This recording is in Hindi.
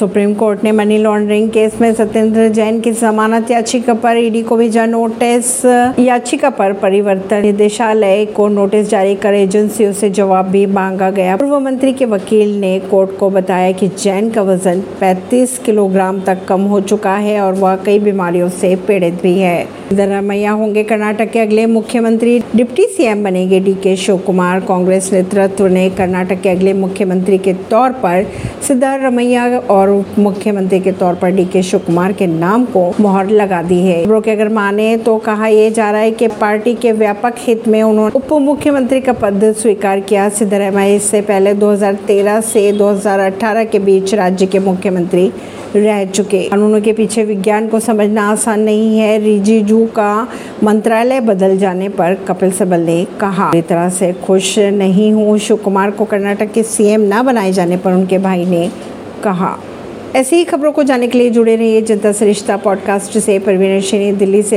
सुप्रीम कोर्ट ने मनी लॉन्ड्रिंग केस में सत्येंद्र जैन की जमानत याचिका पर ईडी को भेजा नोटिस। याचिका पर परिवर्तन निदेशालय को नोटिस जारी कर एजेंसियों से जवाब भी मांगा गया। पूर्व मंत्री के वकील ने कोर्ट को बताया कि जैन का वज़न 35 किलोग्राम तक कम हो चुका है और वह कई बीमारियों से पीड़ित भी है। सिद्धरामैया होंगे कर्नाटक के अगले मुख्यमंत्री। डिप्टी सीएम बनेंगे डी के शिव कुमार कांग्रेस नेतृत्व ने कर्नाटक के अगले मुख्यमंत्री के तौर पर सिद्धारमैया और उप मुख्यमंत्री के तौर पर डी के शिव कुमार के नाम को मोहर लगा दी है। खबरों के अगर माने तो कहा यह जा रहा है कि पार्टी के व्यापक हित में उन्होंने उप मुख्यमंत्री का पद स्वीकार किया। सिद्धारमैया इससे पहले 2013 से 2018 के बीच राज्य के मुख्यमंत्री रह चुके। कानूनों के पीछे विज्ञान को समझना आसान नहीं है। रिजिजू का मंत्रालय बदल जाने पर कपिल सिब्बल ने कहा, पूरी तरह से खुश नहीं हूँ। शिव कुमार को कर्नाटक के सीएम न बनाए जाने पर उनके भाई ने कहा। ऐसी ही खबरों को जानने के लिए जुड़े रहिए जनता सरिश्ता पॉडकास्ट से। परवीन दिल्ली से